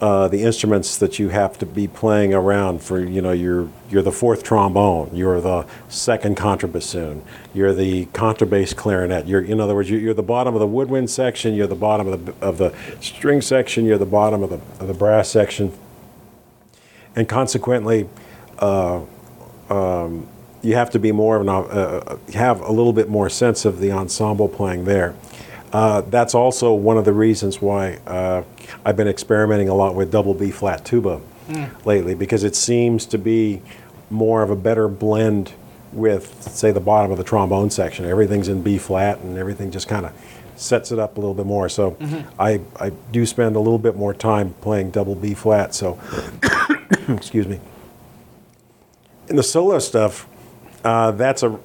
uh, the instruments that you have to be playing around for you know you're you're the fourth trombone you're the second contrabassoon you're the contrabass clarinet you're in other words you're the bottom of the woodwind section you're the bottom of the of the string section you're the bottom of the of the brass section and consequently uh, um, you have to be more of an uh, uh have a little bit more sense of the ensemble playing there uh, that's also one of the reasons why uh, I've been experimenting a lot with double B flat tuba mm. lately because it seems to be more of a better blend with, say, the bottom of the trombone section. Everything's in B flat and everything just kind of sets it up a little bit more. So mm-hmm. I, I do spend a little bit more time playing double B flat. So, excuse me. In the solo stuff, uh, that's a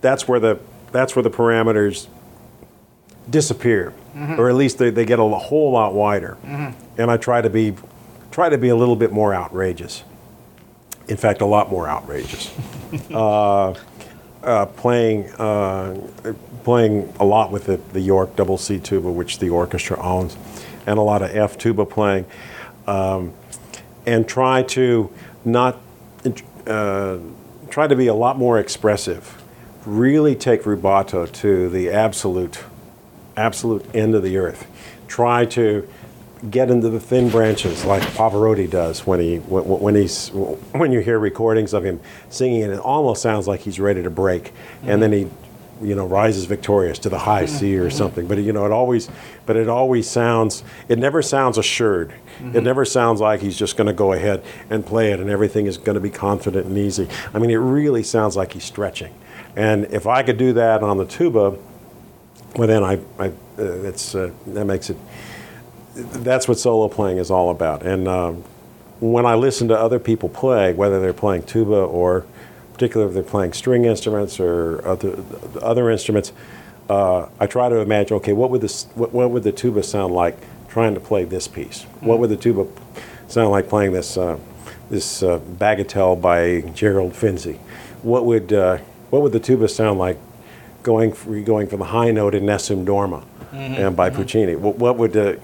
that's where the that's where the parameters disappear, mm-hmm. or at least they, they get a whole lot wider. Mm-hmm. And I try to be try to be a little bit more outrageous. In fact, a lot more outrageous. uh, uh, playing uh, playing a lot with the, the York double C tuba, which the orchestra owns, and a lot of F tuba playing, um, and try to not uh, try to be a lot more expressive. Really take rubato to the absolute absolute end of the earth. Try to get into the thin branches like Pavarotti does when he when, when he's when you hear recordings of him singing and it almost sounds like he's ready to break mm-hmm. and then he you know rises victorious to the high mm-hmm. C or mm-hmm. something but you know it always but it always sounds it never sounds assured mm-hmm. it never sounds like he's just going to go ahead and play it and everything is going to be confident and easy I mean it really sounds like he's stretching and if I could do that on the tuba well, then I, I uh, it's, uh, that makes it, that's what solo playing is all about. And um, when I listen to other people play, whether they're playing tuba or particularly if they're playing string instruments or other, other instruments, uh, I try to imagine, okay, what would, this, what, what, would the tuba sound like trying to play this piece? Mm-hmm. What would the tuba sound like playing this, uh, this uh, Bagatelle by Gerald Finzi? What would, uh, what would the tuba sound like going for, going for the high note in Nessun Dorma mm-hmm. and by mm-hmm. Puccini. What, what would uh,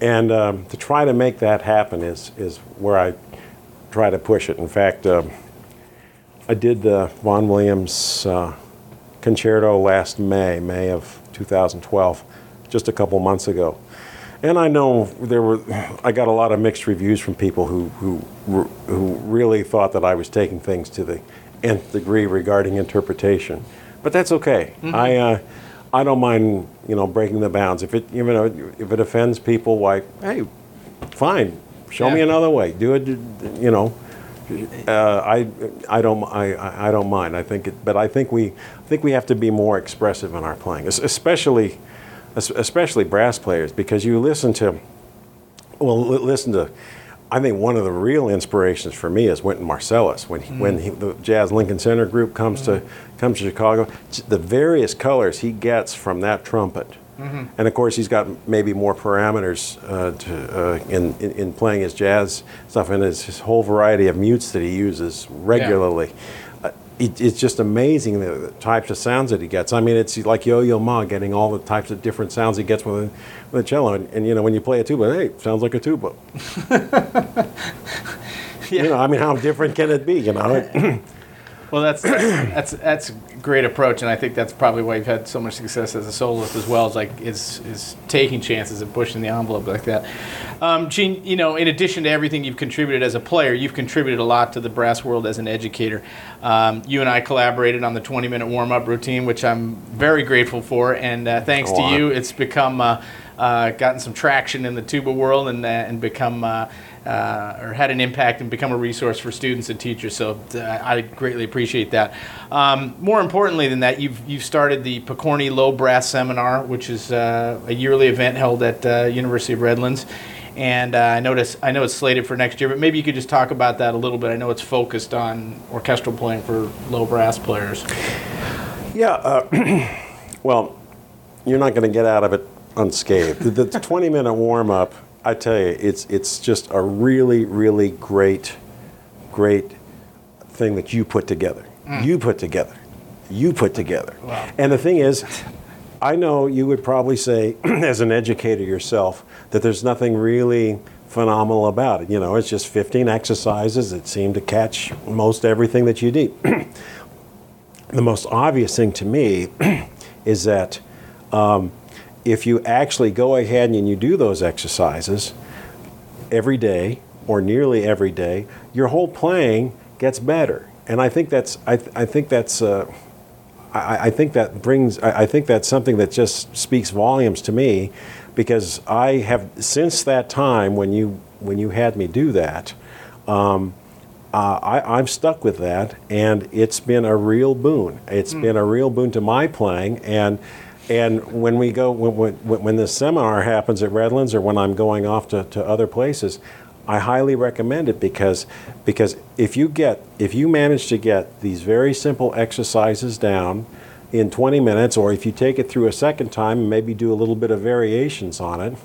and um, to try to make that happen is is where I try to push it. In fact, um, I did the Vaughan Williams uh, concerto last May, May of 2012, just a couple months ago. And I know there were, I got a lot of mixed reviews from people who, who, who really thought that I was taking things to the nth degree regarding interpretation but that's okay. Mm-hmm. I uh, I don't mind you know breaking the bounds. If it you know if it offends people, why hey, fine, show yeah. me another way. Do it, you know. Uh, I I don't I, I don't mind. I think it, but I think we I think we have to be more expressive in our playing, especially especially brass players, because you listen to well listen to I think one of the real inspirations for me is Wynton Marsalis when he, mm. when he, the Jazz Lincoln Center group comes mm. to comes to Chicago. The various colors he gets from that trumpet, mm-hmm. and of course he's got maybe more parameters uh, to, uh, in, in, in playing his jazz stuff and his, his, whole variety of mutes that he uses regularly. Yeah it, it's just amazing the, the, types of sounds that he gets. I mean, it's like Yo-Yo Ma getting all the types of different sounds he gets with a, with a cello. And, and, you know, when you play a tuba, hey, sounds like a tuba. yeah. You know, I mean, how different can it be? You know. Well, that's that's that's a great approach, and I think that's probably why you've had so much success as a soloist as well. Is like is is taking chances and pushing the envelope like that. Um, Gene, you know, in addition to everything you've contributed as a player, you've contributed a lot to the brass world as an educator. Um, you and I collaborated on the 20-minute warm-up routine, which I'm very grateful for, and uh, thanks Go to on. you, it's become. Uh, uh, gotten some traction in the tuba world and, uh, and become uh, or had an impact and become a resource for students and teachers. So uh, I greatly appreciate that. Um, more importantly than that, you've you've started the Pokorny Low Brass Seminar, which is uh, a yearly event held at uh, University of Redlands. And uh, I notice I know it's slated for next year, but maybe you could just talk about that a little bit. I know it's focused on orchestral playing for low brass players. Yeah, uh, well, you're not going to get out of it unscathed. The, the 20 minute warm up, I tell you, it's, it's just a really, really great, great thing that you put together. You put together. You put together. Wow. And the thing is, I know you would probably say, as an educator yourself, that there's nothing really phenomenal about it. You know, it's just 15 exercises that seem to catch most everything that you need. the most obvious thing to me is that um, if you actually go ahead and you do those exercises every day or nearly every day, your whole playing gets better. And I think that's I, th- I think that's uh, I, I think that brings I, I think that's something that just speaks volumes to me because I have since that time when you when you had me do that. Um, uh, I, I'm stuck with that, and it's been a real boon. It's been a real boon to my playing, and and when we go when, when, when this seminar happens at Redlands, or when I'm going off to, to other places, I highly recommend it because because if you get if you manage to get these very simple exercises down in 20 minutes, or if you take it through a second time and maybe do a little bit of variations on it,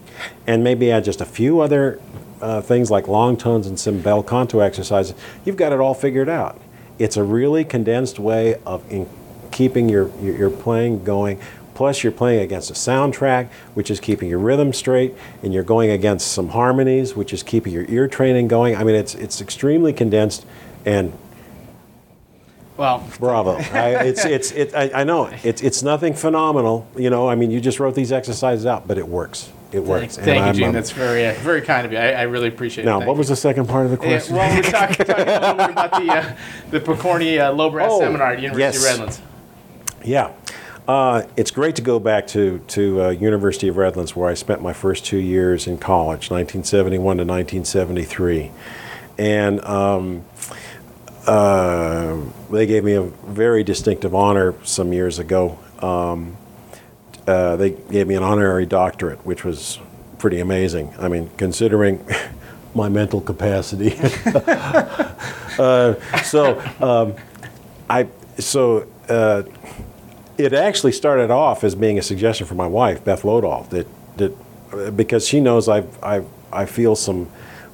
and maybe add just a few other uh, things like long tones and some bel canto exercises, you've got it all figured out. It's a really condensed way of in keeping your, your, your playing going. Plus, you're playing against a soundtrack, which is keeping your rhythm straight, and you're going against some harmonies, which is keeping your ear training going. I mean, it's, it's extremely condensed, and Well, bravo. I, it's, it's, it, I, I know, it's, it's nothing phenomenal. You know, I mean, you just wrote these exercises out, but it works. It works. thank, And thank you, Gene. um, That's very uh, very kind of you. I, I really appreciate it. now, what you. was the second part of the question? well, we're talking, talking a little bit about the uh, the Pokorny uh, Low Brass Oh, Seminar at University of yes. Redlands. Yeah. Uh, it's great to go back to, to uh, University of Redlands, where I spent my first two years in college, 1971 to 1973. And um, uh, they gave me a very distinctive honor some years ago. Um, uh, they gave me an honorary doctorate, which was pretty amazing. I mean, considering my mental capacity. uh, so, um, I so uh, it actually started off as being a suggestion from my wife, Beth Lodahl, that that because she knows I I I feel some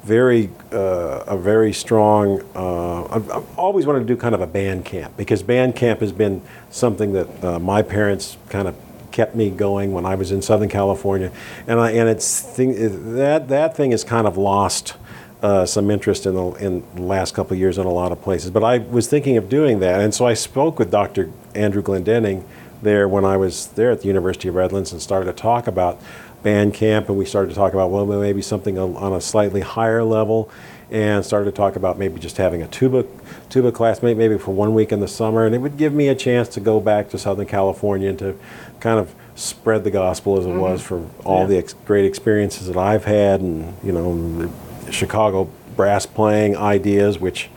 very uh, a very strong. Uh, I've, I've always wanted to do kind of a band camp because band camp has been something that uh, my parents kind of kept me going when I was in Southern California, and I and it's thing that that thing has kind of lost uh, some interest in the in the last couple of years in a lot of places. But I was thinking of doing that, and so I spoke with Dr. Andrew Glendening there when I was there at the University of Redlands and started to talk about band camp, and we started to talk about well maybe something on on a slightly higher level. And started to talk about maybe just having a tuba, tuba class, maybe for one week in the summer, and it would give me a chance to go back to Southern California and to kind of spread the gospel as it was for all Yeah. the ex- great experiences that I've had, and you know, the Chicago brass playing ideas, which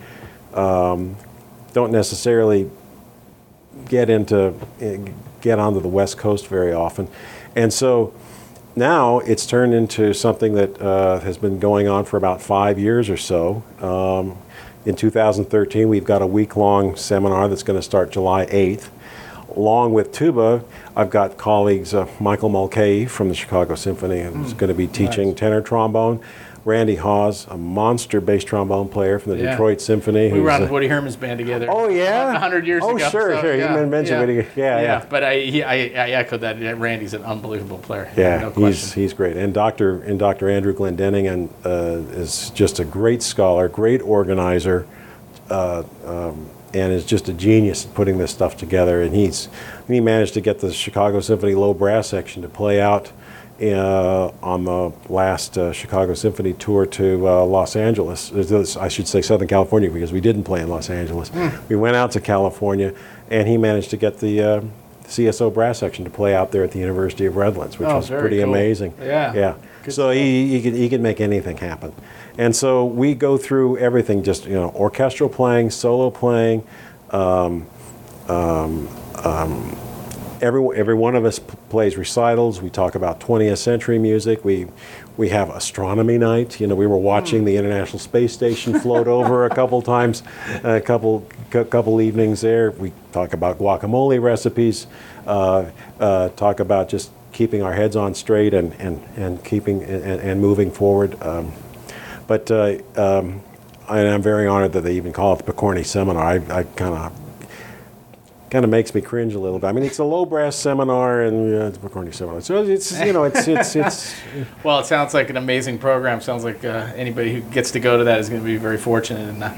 um, don't necessarily get into eh, get onto the West Coast very often, and so now it's turned into something that uh, has been going on for about five years or so. Um, in 2013, we've got a week-long seminar that's going to start July 8th. Along with tuba, I've got colleagues, uh, Michael Mulcahy from the Chicago Symphony, who's going to be teaching nice. tenor trombone. Randy Hawes, a monster bass trombone player from the Yeah. Detroit Symphony. We were on Woody Herman's band together. Oh, yeah? hundred years Oh, ago. sure, so, sure. You yeah, mentioned yeah. Woody- yeah, yeah. But I, he, I, I echoed that. Randy's an unbelievable player. Yeah, no he's question. he's great, and Doctor and Doctor Andrew Glendening and uh, is just a great scholar, great organizer, uh, um, and is just a genius at putting this stuff together. And he's he managed to get the Chicago Symphony low brass section to play out uh, on the last uh, Chicago Symphony tour to uh, Los Angeles. I should say Southern California because we didn't play in Los Angeles. Mm. We went out to California, and he managed to get the uh, CSO brass section to play out there at the University of Redlands, which oh, was pretty cool. amazing. Yeah. Yeah. Good so he, he could he could make anything happen. And so we go through everything, just you know, orchestral playing, solo playing. Um, um, um, every every one of us p- plays recitals. We talk about 20th century music. We we have astronomy night. You know, we were watching the International Space Station float over a couple times, a couple c- couple evenings there. We talk about guacamole recipes. Uh, uh, talk about just keeping our heads on straight and and and keeping and, and moving forward. Um, but uh, um, I, am very honored that they even call it the Pokorny Seminar. I, I kind of kind of makes me cringe a little bit. I mean, it's a low brass seminar and uh, it's a Pokorny seminar. So it's you know it's it's it's. well, it sounds like an amazing program. Sounds like uh, anybody who gets to go to that is going to be very fortunate. And uh,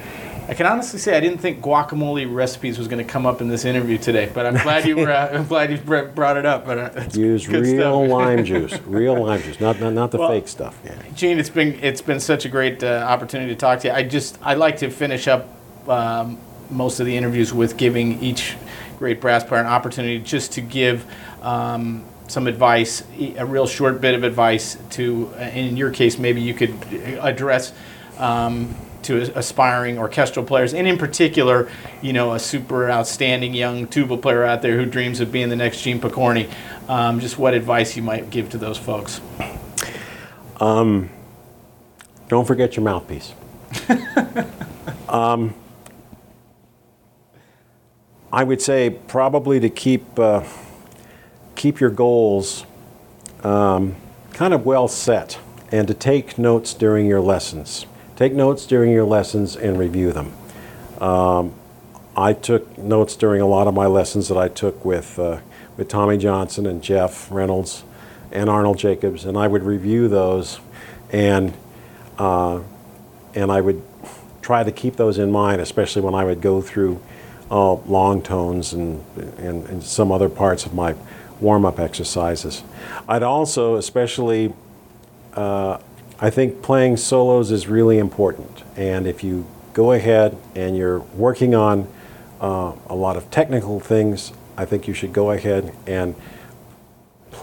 I can honestly say I didn't think guacamole recipes was going to come up in this interview today, but I'm glad you were. Uh, I'm glad you brought it up. But uh, use real lime juice, real lime juice, not not, not the well, fake stuff. Yeah. Gene, it's been it's been such a great uh, opportunity to talk to you. I just I like to finish up um, most of the interviews with giving each great brass player an opportunity just to give. Um, some advice, a real short bit of advice to, uh, in your case, maybe you could address um, to aspiring orchestral players, and in particular, you know, a super outstanding young tuba player out there who dreams of being the next Gene Pokorny. Um, just what advice you might give to those folks? Um, don't forget your mouthpiece. um, I would say probably to keep uh, keep your goals um, kind of well set, and to take notes during your lessons. Take notes during your lessons and review them. Um, I took notes during a lot of my lessons that I took with, uh, with Tommy Johnson and Jeff Reynolds and Arnold Jacobs, and I would review those and, uh, and I would try to keep those in mind, especially when I would go through uh, long tones and, and, and some other parts of my warm up exercises. I'd also, especially, uh, I think playing solos is really important. And if you go ahead and you're working on uh, a lot of technical things, I think you should go ahead and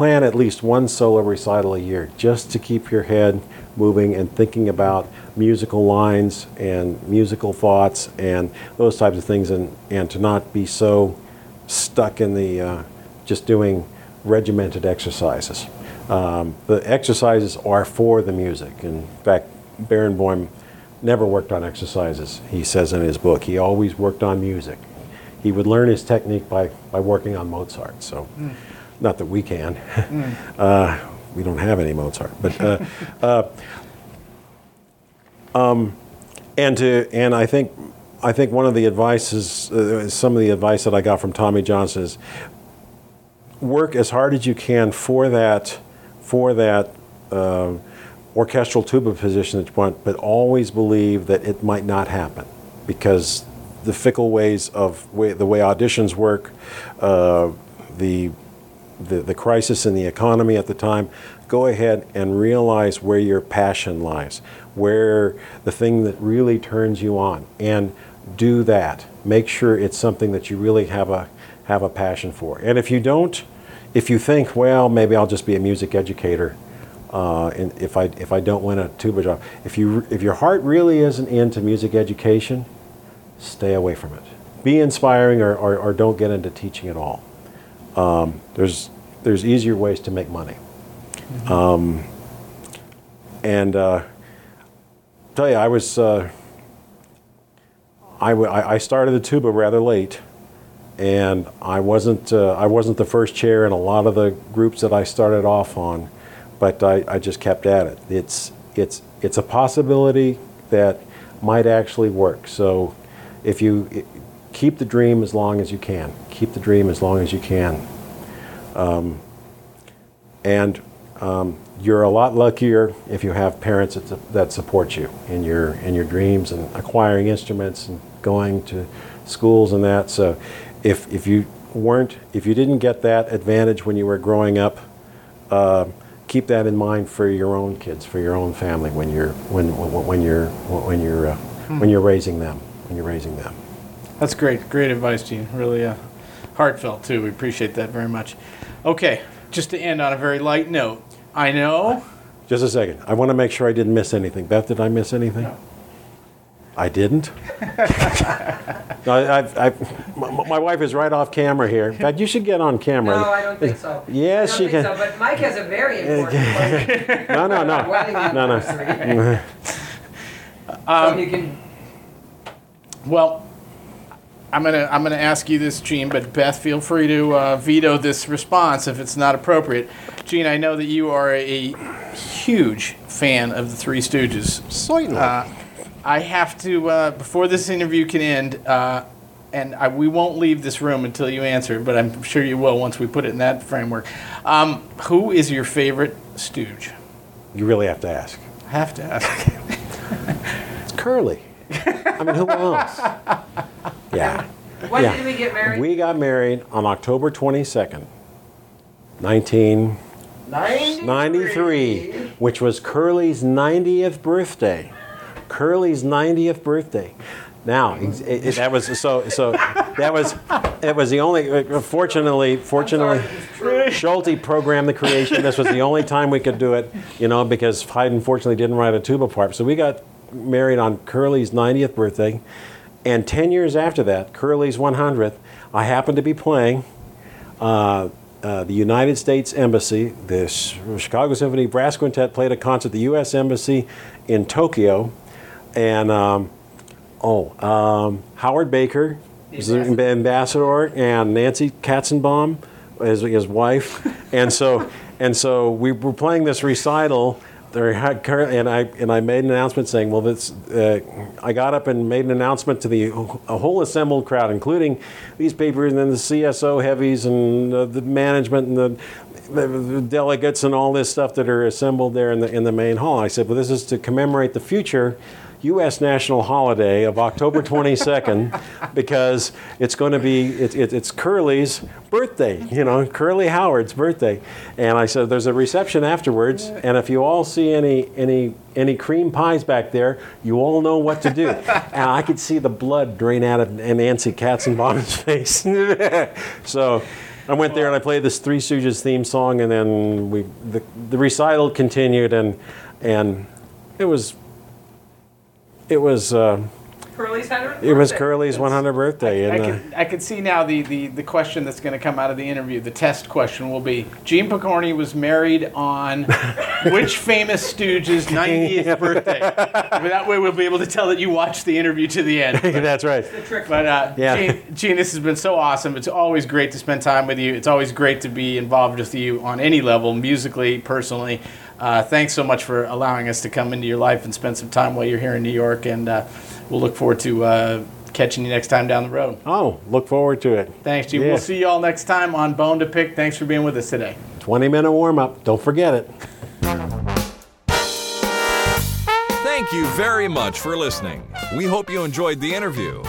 plan at least one solo recital a year just to keep your head moving and thinking about musical lines and musical thoughts and those types of things and, and to not be so stuck in the uh, just doing regimented exercises. Um, the exercises are for the music. In fact, Barenboim never worked on exercises, he says in his book. He always worked on music. He would learn his technique by, by working on Mozart. So, mm. Not that we can. Mm. uh, we don't have any Mozart. But, uh, uh, um, and, to, and I think I think one of the advices, uh, some of the advice that I got from Tommy Johnson is work as hard as you can for that for that uh, orchestral tuba position that you want, but always believe that it might not happen because the fickle ways of way, the way auditions work, uh, the, the the crisis in the economy at the time. Go ahead and realize where your passion lies, where the thing that really turns you on, and do that. Make sure it's something that you really have a have a passion for. And if you don't, if you think, well, maybe I'll just be a music educator, uh, and if I if I don't win a tuba job, if you if your heart really isn't into music education, stay away from it. Be inspiring, or, or, or don't get into teaching at all. Um, there's there's easier ways to make money. Mm-hmm. Um, and uh, tell you, I was uh, I, w- I started the tuba rather late and I wasn't uh, I wasn't the first chair in a lot of the groups that I started off on, but I, I just kept at it. It's it's it's a possibility that might actually work. So if you keep the dream as long as you can, keep the dream as long as you can, um, and um, you're a lot luckier if you have parents that, that support you in your in your dreams and acquiring instruments and going to schools and that. So, if if you weren't if you didn't get that advantage when you were growing up, uh, keep that in mind for your own kids, for your own family when you're when when you're when you're uh, when you're raising them when you're raising them. That's great, great advice, Gene. Really uh, heartfelt too. We appreciate that very much. Okay, just to end on a very light note, I know. Just a second. I want to make sure I didn't miss anything. Beth, did I miss anything? No. I didn't. no, I, I, my, my, wife is right off camera here. In fact, you should get on camera. No, I don't think so. Yes, she can. So, but Mike has a very important. Point. No, no, no, no, no. um, so you can. Well, I'm gonna I'm gonna ask you this, Gene, but Beth, feel free to uh, veto this response if it's not appropriate. Gene, I know that you are a huge fan of the Three Stooges. Certainly. Uh, I have to uh, before this interview can end, uh, and I, we won't leave this room until you answer, but I'm sure you will once we put it in that framework. Um, who is your favorite Stooge? You really have to ask. I have to ask. it's Curly. I mean, who else? Yeah. When yeah. did we get married? We got married on October 22nd, 1993, which was Curly's 90th birthday. Curly's 90th birthday. Now, it, it, that was so. So that was it. Was the only. Uh, fortunately, fortunately, Solti programmed the creation. This was the only time we could do it, you know, because Haydn fortunately didn't write a tuba part. So we got married on Curly's 90th birthday, and 10 years after that, Curly's 100th, I happened to be playing. Uh, uh, the United States Embassy, the Chicago Symphony Brass Quintet played a concert at the U.S. Embassy in Tokyo, and um, oh, um, Howard Baker was the ambassador, and Nancy Kassebaum, his, his wife, and so and so we were playing this recital. There had and I and I made an announcement saying, well, this. Uh, I got up and made an announcement to the a whole assembled crowd, including these papers and then the CSO heavies and the management and the the delegates and all this stuff that are assembled there in the in the main hall. I said, "Well, this is to commemorate the future U.S. national holiday of October 22nd because it's going to be it, it, it's Curly's birthday. You know, Curly Howard's birthday, and I said there's a reception afterwards, and if you all see any any any cream pies back there, you all know what to do. and I could see the blood drain out of Nancy Kassebaum's face. so. I went there and I played this Three Stooges theme song, and then we the, the recital continued, and and it was it was. Uh, Curly's 100th It was Curly's 100th birthday. I, I, uh, can, I can see now the, the, the question that's going to come out of the interview. The test question will be Gene Pokorny was married on which famous Stooge's 90th birthday? that way we'll be able to tell that you watched the interview to the end. But, That's right. But uh, yeah. Gene, Gene, this has been so awesome. It's always great to spend time with you. It's always great to be involved with you on any level, musically, personally. Uh, thanks so much for allowing us to come into your life and spend some time while you're here in New York. And uh, we'll look forward to uh, catching you next time down the road. Oh, look forward to it. Thanks, Jim. Yeah. We'll see you all next time on Bone to Pick. Thanks for being with us today. 20 minute warm up. Don't forget it. Thank you very much for listening. We hope you enjoyed the interview.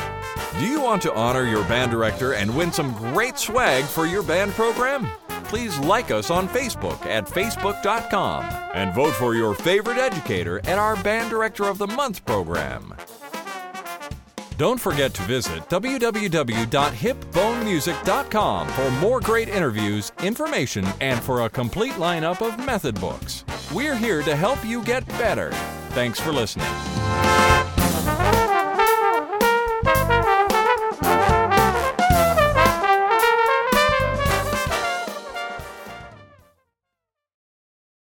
Do you want to honor your band director and win some great swag for your band program? Please like us on Facebook at facebook.com and vote for your favorite educator at our Band Director of the Month program. Don't forget to visit www.hipbonemusic.com for more great interviews, information, and for a complete lineup of method books. We're here to help you get better. Thanks for listening.